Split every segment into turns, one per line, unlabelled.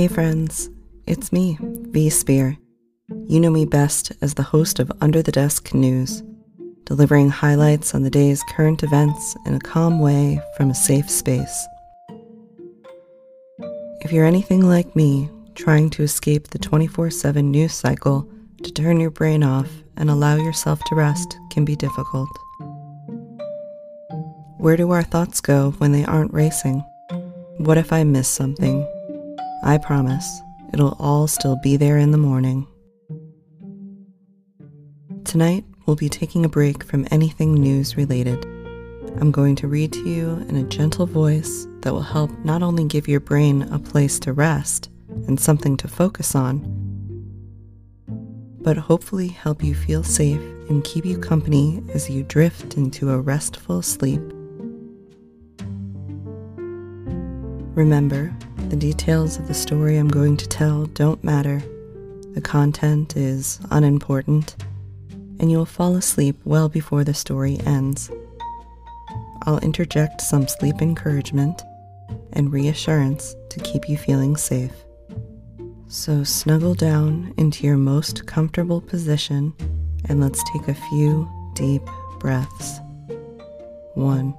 Hey friends, it's me, V Spear. You know me best as the host of Under the Desk News, delivering highlights on the day's current events in a calm way from a safe space. If you're anything like me, trying to escape the 24 7 news cycle to turn your brain off and allow yourself to rest can be difficult. Where do our thoughts go when they aren't racing? What if I miss something? I promise it'll all still be there in the morning. Tonight, we'll be taking a break from anything news related. I'm going to read to you in a gentle voice that will help not only give your brain a place to rest and something to focus on, but hopefully help you feel safe and keep you company as you drift into a restful sleep. Remember, the details of the story I'm going to tell don't matter. The content is unimportant, and you'll fall asleep well before the story ends. I'll interject some sleep encouragement and reassurance to keep you feeling safe. So snuggle down into your most comfortable position and let's take a few deep breaths. One.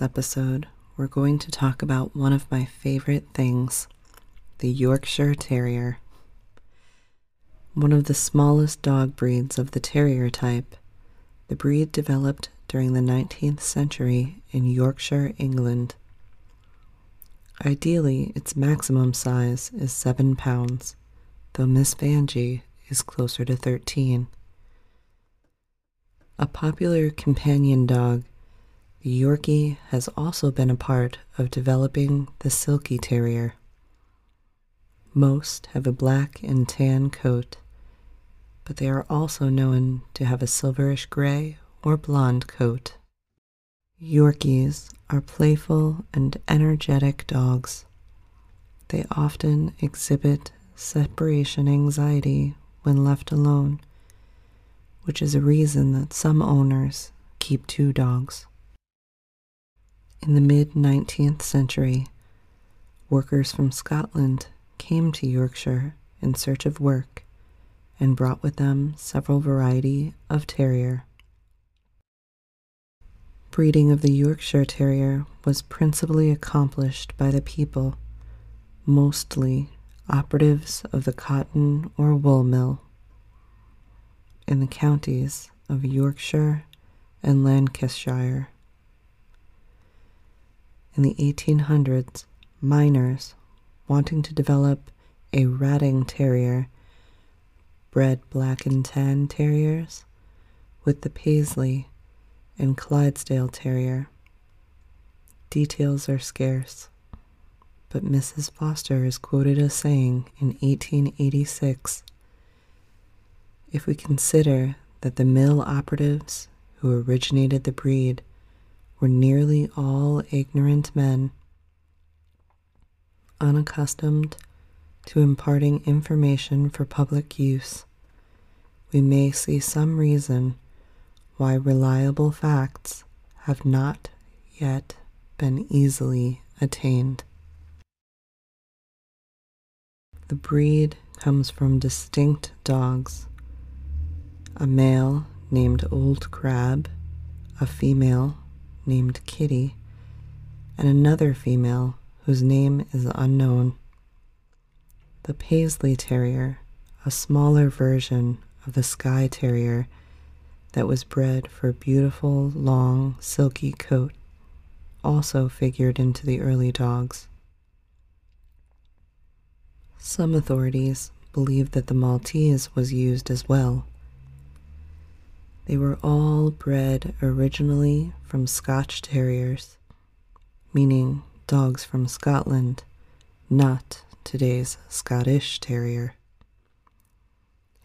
Episode, we're going to talk about one of my favorite things the Yorkshire Terrier. One of the smallest dog breeds of the terrier type, the breed developed during the 19th century in Yorkshire, England. Ideally, its maximum size is 7 pounds, though Miss Vanjie is closer to 13. A popular companion dog, Yorkie has also been a part of developing the Silky Terrier. Most have a black and tan coat, but they are also known to have a silverish gray or blonde coat. Yorkies are playful and energetic dogs. They often exhibit separation anxiety when left alone, which is a reason that some owners keep two dogs. In the mid 19th century, workers from Scotland came to Yorkshire in search of work and brought with them several variety of terrier. Breeding of the Yorkshire Terrier was principally accomplished by the people, mostly operatives of the cotton or wool mill, in the counties of Yorkshire and Lancashire. In the 1800s, miners wanting to develop a ratting terrier bred black and tan terriers with the Paisley and Clydesdale Terrier. Details are scarce, but Mrs. Foster is quoted as saying in 1886 If we consider that the mill operatives who originated the breed were nearly all ignorant men, unaccustomed to imparting information for public use, we may see some reason why reliable facts have not yet been easily attained. The breed comes from distinct dogs a male named Old Crab, a female named Kitty, and another female whose name is unknown. The Paisley Terrier, a smaller version of the Skye Terrier that was bred for a beautiful, long, silky coat, also figured into the early dogs. Some authorities believe that the Maltese was used as well. They were all bred originally from Scotch Terriers, meaning dogs from Scotland, not today's Scottish Terrier.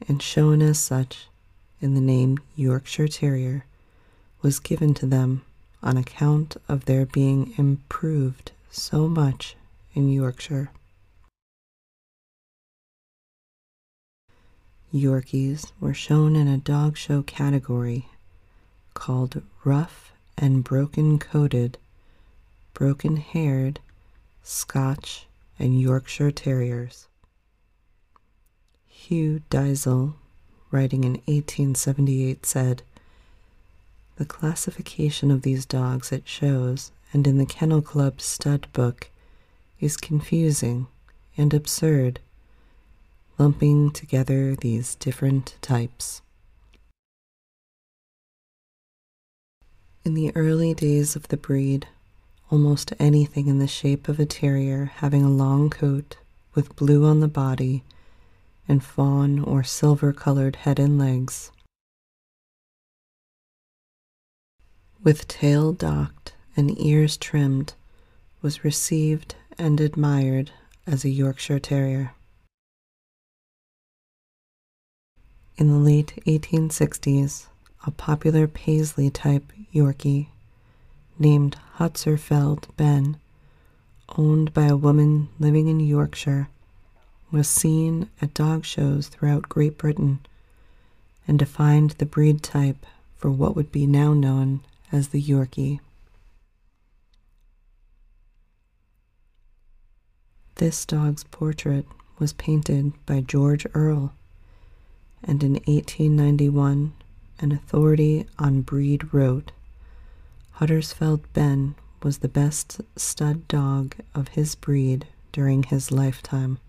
And shown as such in the name Yorkshire Terrier was given to them on account of their being improved so much in Yorkshire. Yorkies were shown in a dog show category called rough and broken coated, broken haired Scotch and Yorkshire Terriers. Hugh Dalziel, writing in 1878, said, The classification of these dogs at shows and in the Kennel Club stud book is confusing and absurd, lumping together these different types. In the early days of the breed, almost anything in the shape of a terrier having a long coat with blue on the body and fawn or silver colored head and legs. With tail docked and ears trimmed, was received and admired as a Yorkshire Terrier. In the late 1860s, a popular Paisley type Yorkie named Huddersfield Ben, owned by a woman living in Yorkshire, was seen at dog shows throughout Great Britain and defined the breed type for what would be now known as the Yorkie. This dog's portrait was painted by George Earle, and in 1891, an authority on breed wrote Huddersfield Ben was the best stud dog of his breed during his lifetime.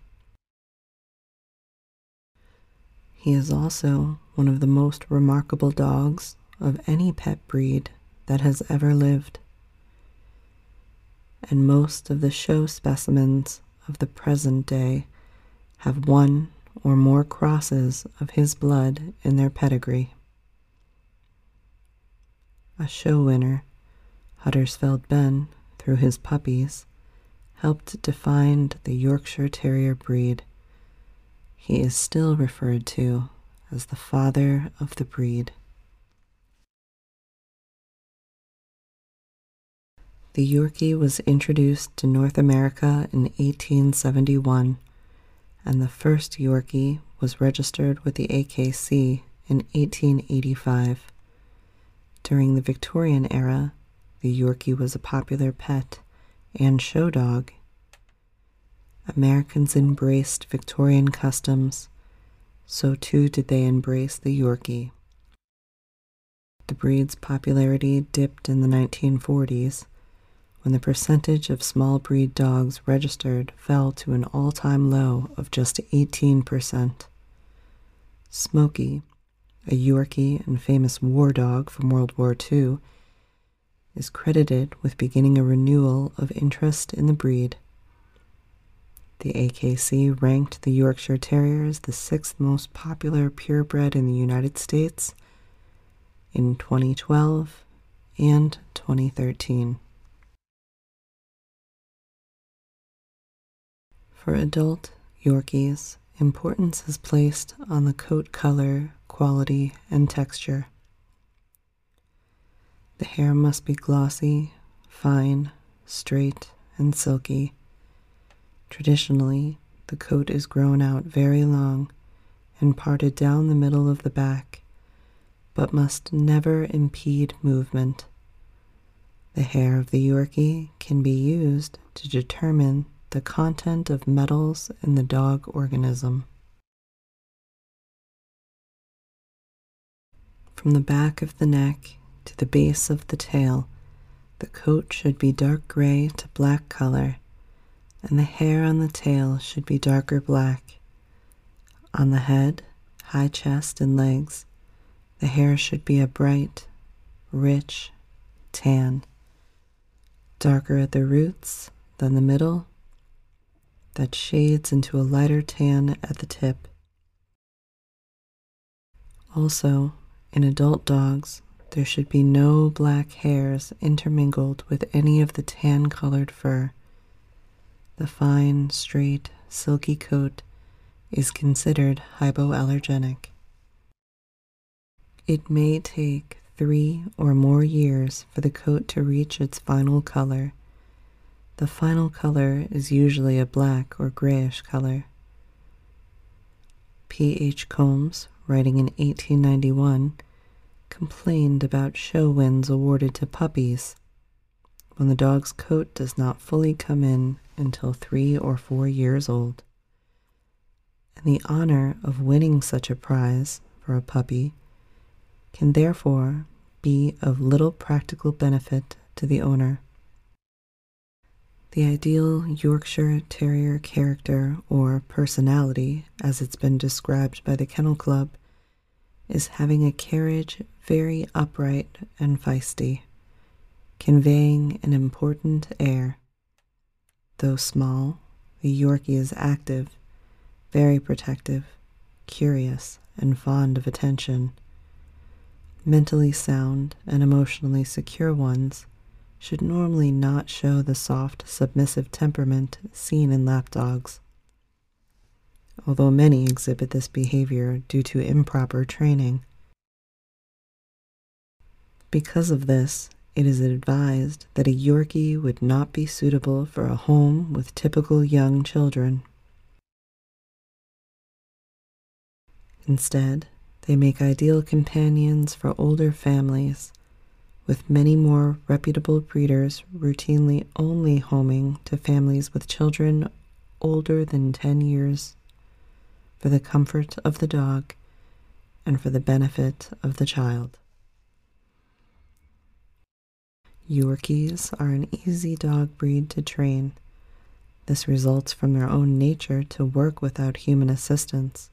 He is also one of the most remarkable dogs of any pet breed that has ever lived. And most of the show specimens of the present day have one or more crosses of his blood in their pedigree. A show winner Huddersfield Ben, through his puppies, helped define the Yorkshire Terrier breed. He is still referred to as the father of the breed. The Yorkie was introduced to North America in 1871, and the first Yorkie was registered with the AKC in 1885. During the Victorian era, the Yorkie was a popular pet and show dog. Americans embraced Victorian customs, so too did they embrace the Yorkie. The breed's popularity dipped in the 1940s when the percentage of small breed dogs registered fell to an all time low of just 18%. Smokey, a Yorkie and famous war dog from World War II, is credited with beginning a renewal of interest in the breed. The AKC ranked the Yorkshire Terrier as the sixth most popular purebred in the United States in 2012 and 2013. For adult Yorkies, importance is placed on the coat color, quality, and texture. The hair must be glossy, fine, straight, and silky. Traditionally, the coat is grown out very long and parted down the middle of the back, but must never impede movement. The hair of the Yorkie can be used to determine the content of metals in the dog organism. From the back of the neck to the base of the tail, the coat should be dark gray to black color, and the hair on the tail should be darker black. On the head, high chest, and legs, the hair should be a bright, rich tan, darker at the roots than the middle, that shades into a lighter tan at the tip. Also, in adult dogs, there should be no black hairs intermingled with any of the tan colored fur. the fine, straight, silky coat is considered hypoallergenic. It may take three or more years for the coat to reach its final color. The final color is usually a black or grayish color. P. H. Combs, writing in 1891, complained about show wins awarded to puppies when the dog's coat does not fully come in until three or four years old. And the honor of winning such a prize for a puppy can therefore be of little practical benefit to the owner. The ideal Yorkshire Terrier character or personality, as it's been described by the Kennel Club, is having a carriage very upright and feisty, conveying an important air. Though small, the Yorkie is active, very protective, curious, and fond of attention. Mentally sound and emotionally secure ones should normally not show the soft, submissive temperament seen in lapdogs. Although many exhibit this behavior due to improper training. Because of this, it is advised that a Yorkie would not be suitable for a home with typical young children. Instead, they make ideal companions for older families, with many more reputable breeders routinely only homing to families with children older than 10 years for the comfort of the dog and for the benefit of the child. Yorkies are an easy dog breed to train. This results from their own nature to work without human assistance.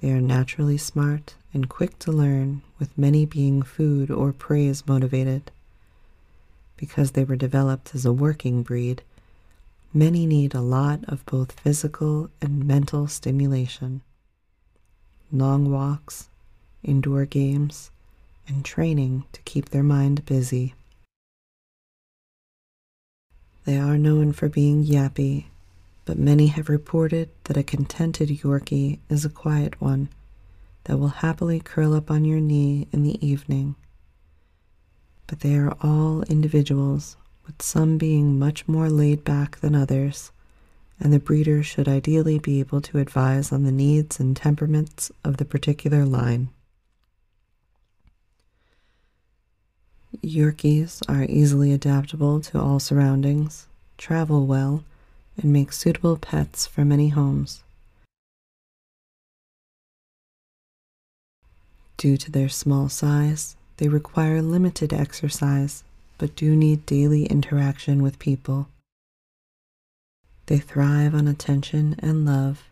They are naturally smart and quick to learn, with many being food or praise motivated. Because they were developed as a working breed, many need a lot of both physical and mental stimulation. Long walks, indoor games, and training to keep their mind busy. They are known for being yappy but many have reported that a contented Yorkie is a quiet one that will happily curl up on your knee in the evening. But they are all individuals, with some being much more laid back than others, and the breeder should ideally be able to advise on the needs and temperaments of the particular line. Yorkies are easily adaptable to all surroundings, travel well, and make suitable pets for many homes. Due to their small size, they require limited exercise but do need daily interaction with people. They thrive on attention and love.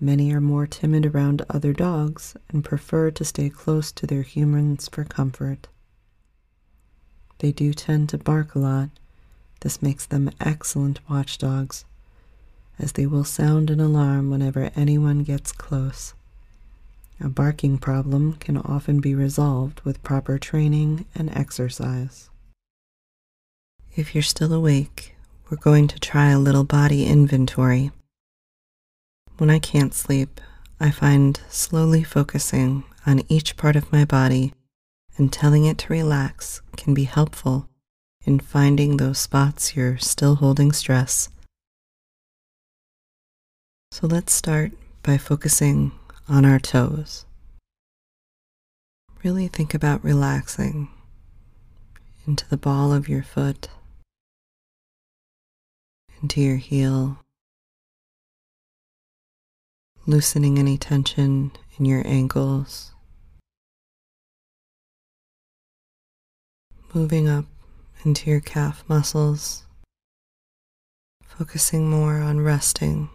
Many are more timid around other dogs and prefer to stay close to their humans for comfort. They do tend to bark a lot this makes them excellent watchdogs, as they will sound an alarm whenever anyone gets close. A barking problem can often be resolved with proper training and exercise. If you're still awake, we're going to try a little body inventory. When I can't sleep, I find slowly focusing on each part of my body and telling it to relax can be helpful in finding those spots you're still holding stress. So let's start by focusing on our toes. Really think about relaxing into the ball of your foot, into your heel, loosening any tension in your ankles, moving up into your calf muscles, focusing more on resting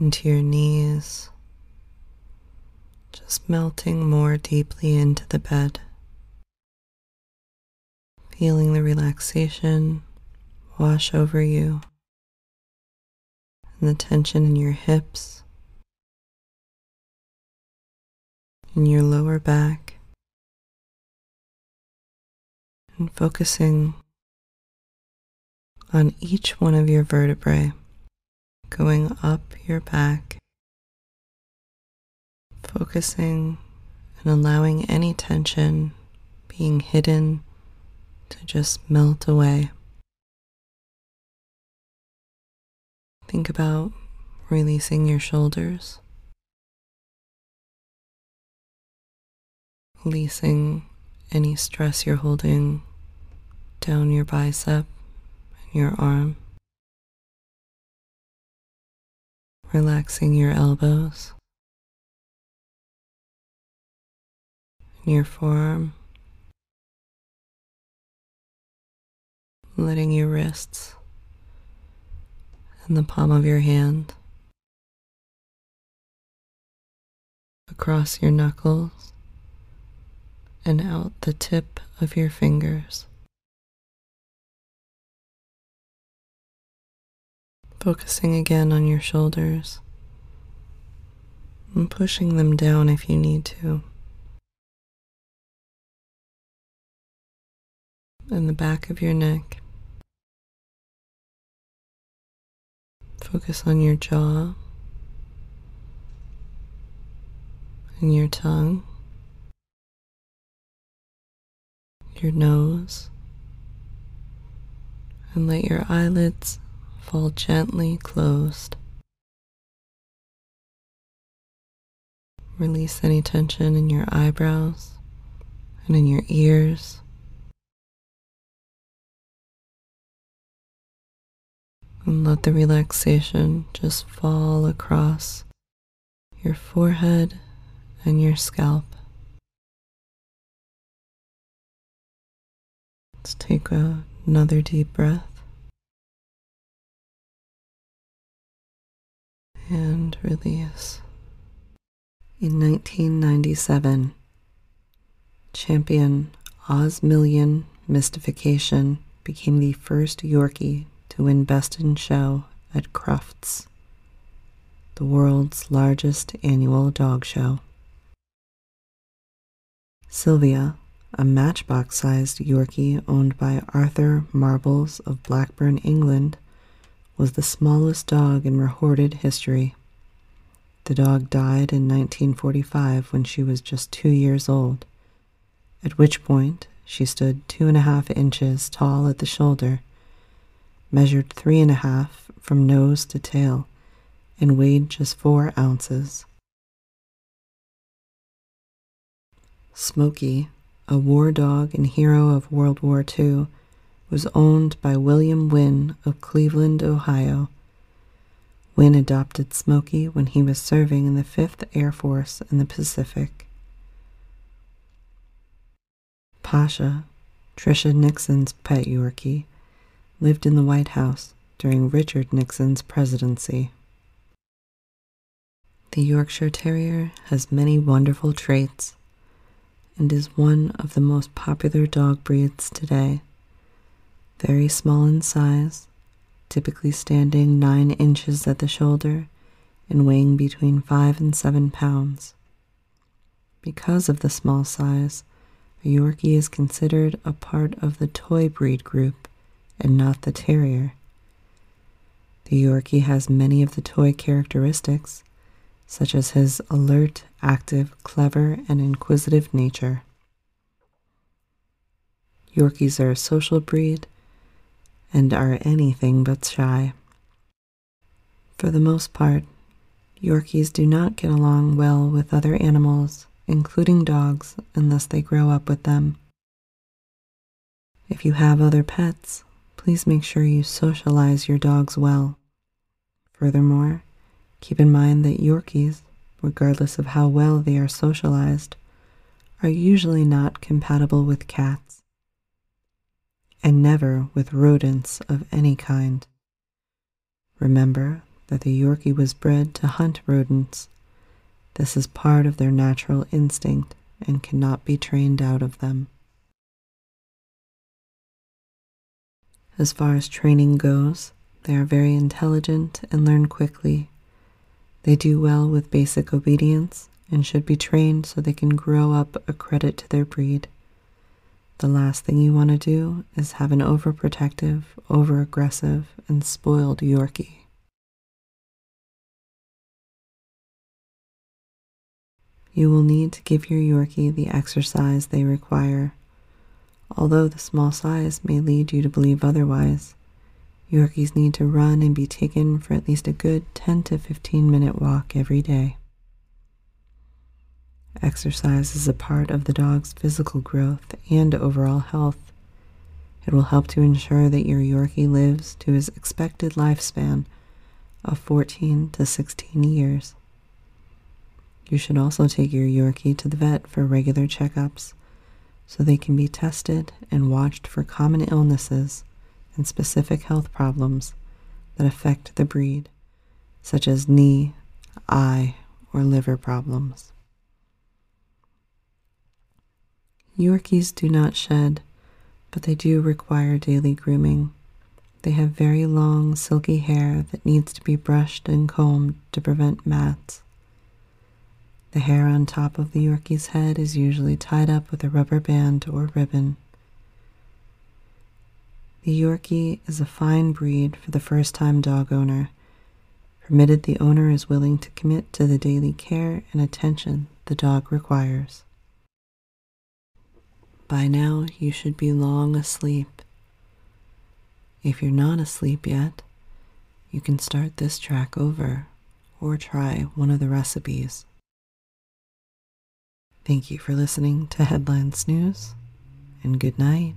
into your knees, just melting more deeply into the bed, feeling the relaxation wash over you and the tension in your hips, in your lower back and focusing on each one of your vertebrae, going up your back, focusing and allowing any tension being hidden to just melt away. Think about releasing your shoulders, releasing any stress you're holding down your bicep and your arm, relaxing your elbows and your forearm. letting your wrists and the palm of your hand across your knuckles and out the tip of your fingers. Focusing again on your shoulders and pushing them down if you need to. And the back of your neck. Focus on your jaw and your tongue, your nose, and let your eyelids fall gently closed. Release any tension in your eyebrows and in your ears. and let the relaxation just fall across your forehead and your scalp. Let's take a, another deep breath and release. In 1997, champion Ozmilion Mystification became the first Yorkie to win Best in Show at Crufts, the world's largest annual dog show. Sylvia, a matchbox sized Yorkie owned by Arthur Marples of Blackburn, England, was the smallest dog in recorded history. The dog died in 1945 when she was just two years old, at which point she stood two and a half inches tall at the shoulder measured three and a half from nose to tail, and weighed just four ounces. Smokey, a war dog and hero of World War II, was owned by William Wynne of Cleveland, Ohio. Wynne adopted Smokey when he was serving in the 5th Air Force in the Pacific. Pasha, Tricia Nixon's pet Yorkie, lived in the White House during Richard Nixon's presidency. The Yorkshire Terrier has many wonderful traits and is one of the most popular dog breeds today. Very small in size, typically standing 9 inches at the shoulder and weighing between 5 and 7 pounds. Because of the small size, a Yorkie is considered a part of the toy breed group and not the terrier. The Yorkie has many of the toy characteristics, such as his alert, active, clever, and inquisitive nature. Yorkies are a social breed and are anything but shy. For the most part, Yorkies do not get along well with other animals, including dogs, unless they grow up with them. If you have other pets, please make sure you socialize your dogs well. Furthermore, keep in mind that Yorkies, regardless of how well they are socialized, are usually not compatible with cats and never with rodents of any kind. Remember that the Yorkie was bred to hunt rodents. This is part of their natural instinct and cannot be trained out of them. As far as training goes, they are very intelligent and learn quickly. They do well with basic obedience and should be trained so they can grow up a credit to their breed. The last thing you want to do is have an overprotective, overaggressive, and spoiled Yorkie. You will need to give your Yorkie the exercise they require. Although the small size may lead you to believe otherwise, Yorkies need to run and be taken for at least a good 10 to 15 minute walk every day. Exercise is a part of the dog's physical growth and overall health. It will help to ensure that your Yorkie lives to his expected lifespan of 14 to 16 years. You should also take your Yorkie to the vet for regular checkups so they can be tested and watched for common illnesses and specific health problems that affect the breed, such as knee, eye, or liver problems. Yorkies do not shed, but they do require daily grooming. They have very long, silky hair that needs to be brushed and combed to prevent mats. The hair on top of the Yorkie's head is usually tied up with a rubber band or ribbon. The Yorkie is a fine breed for the first time dog owner, permitted the owner is willing to commit to the daily care and attention the dog requires. By now, you should be long asleep. If you're not asleep yet, you can start this track over or try one of the recipes. Thank you for listening to Headline Snooze, and good night.